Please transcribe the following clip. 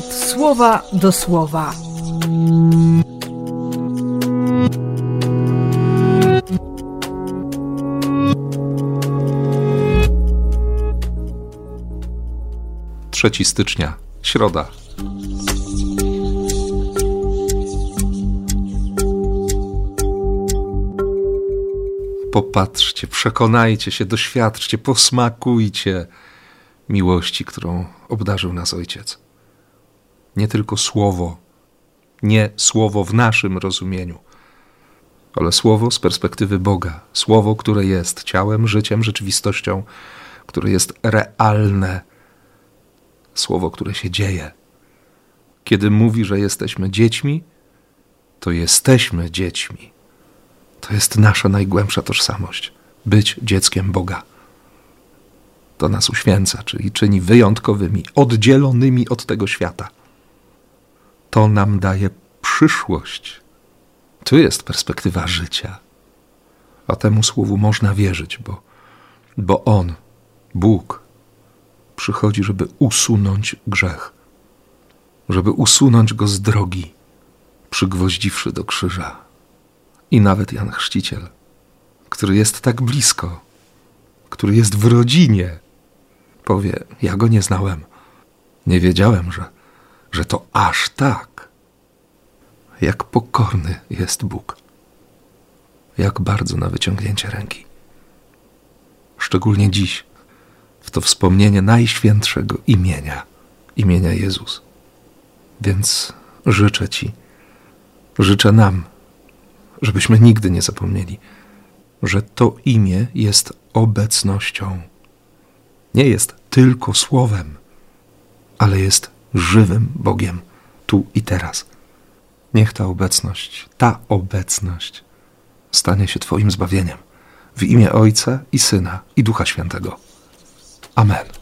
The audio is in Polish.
słowa do słowa. Trzeci stycznia, środa. Popatrzcie, przekonajcie się, doświadczcie, posmakujcie miłości, którą obdarzył nas Ojciec. Nie tylko słowo, nie słowo w naszym rozumieniu, ale słowo z perspektywy Boga, słowo, które jest ciałem, życiem, rzeczywistością, które jest realne, słowo, które się dzieje. Kiedy mówi, że jesteśmy dziećmi, to jesteśmy dziećmi. To jest nasza najgłębsza tożsamość być dzieckiem Boga. To nas uświęca, czyli czyni wyjątkowymi, oddzielonymi od tego świata. To nam daje przyszłość. Tu jest perspektywa życia. A temu słowu można wierzyć, bo, bo On, Bóg, przychodzi, żeby usunąć grzech, żeby usunąć go z drogi, przygwoździwszy do krzyża. I nawet Jan Chrzciciel, który jest tak blisko, który jest w rodzinie, powie: Ja go nie znałem. Nie wiedziałem, że, że to aż tak. Jak pokorny jest Bóg. Jak bardzo na wyciągnięcie ręki. Szczególnie dziś, w to wspomnienie najświętszego imienia, imienia Jezus. Więc życzę Ci, życzę nam, żebyśmy nigdy nie zapomnieli, że to imię jest obecnością. Nie jest tylko słowem, ale jest żywym Bogiem tu i teraz. Niech ta obecność, ta obecność stanie się Twoim zbawieniem. W imię Ojca i Syna i Ducha Świętego. Amen.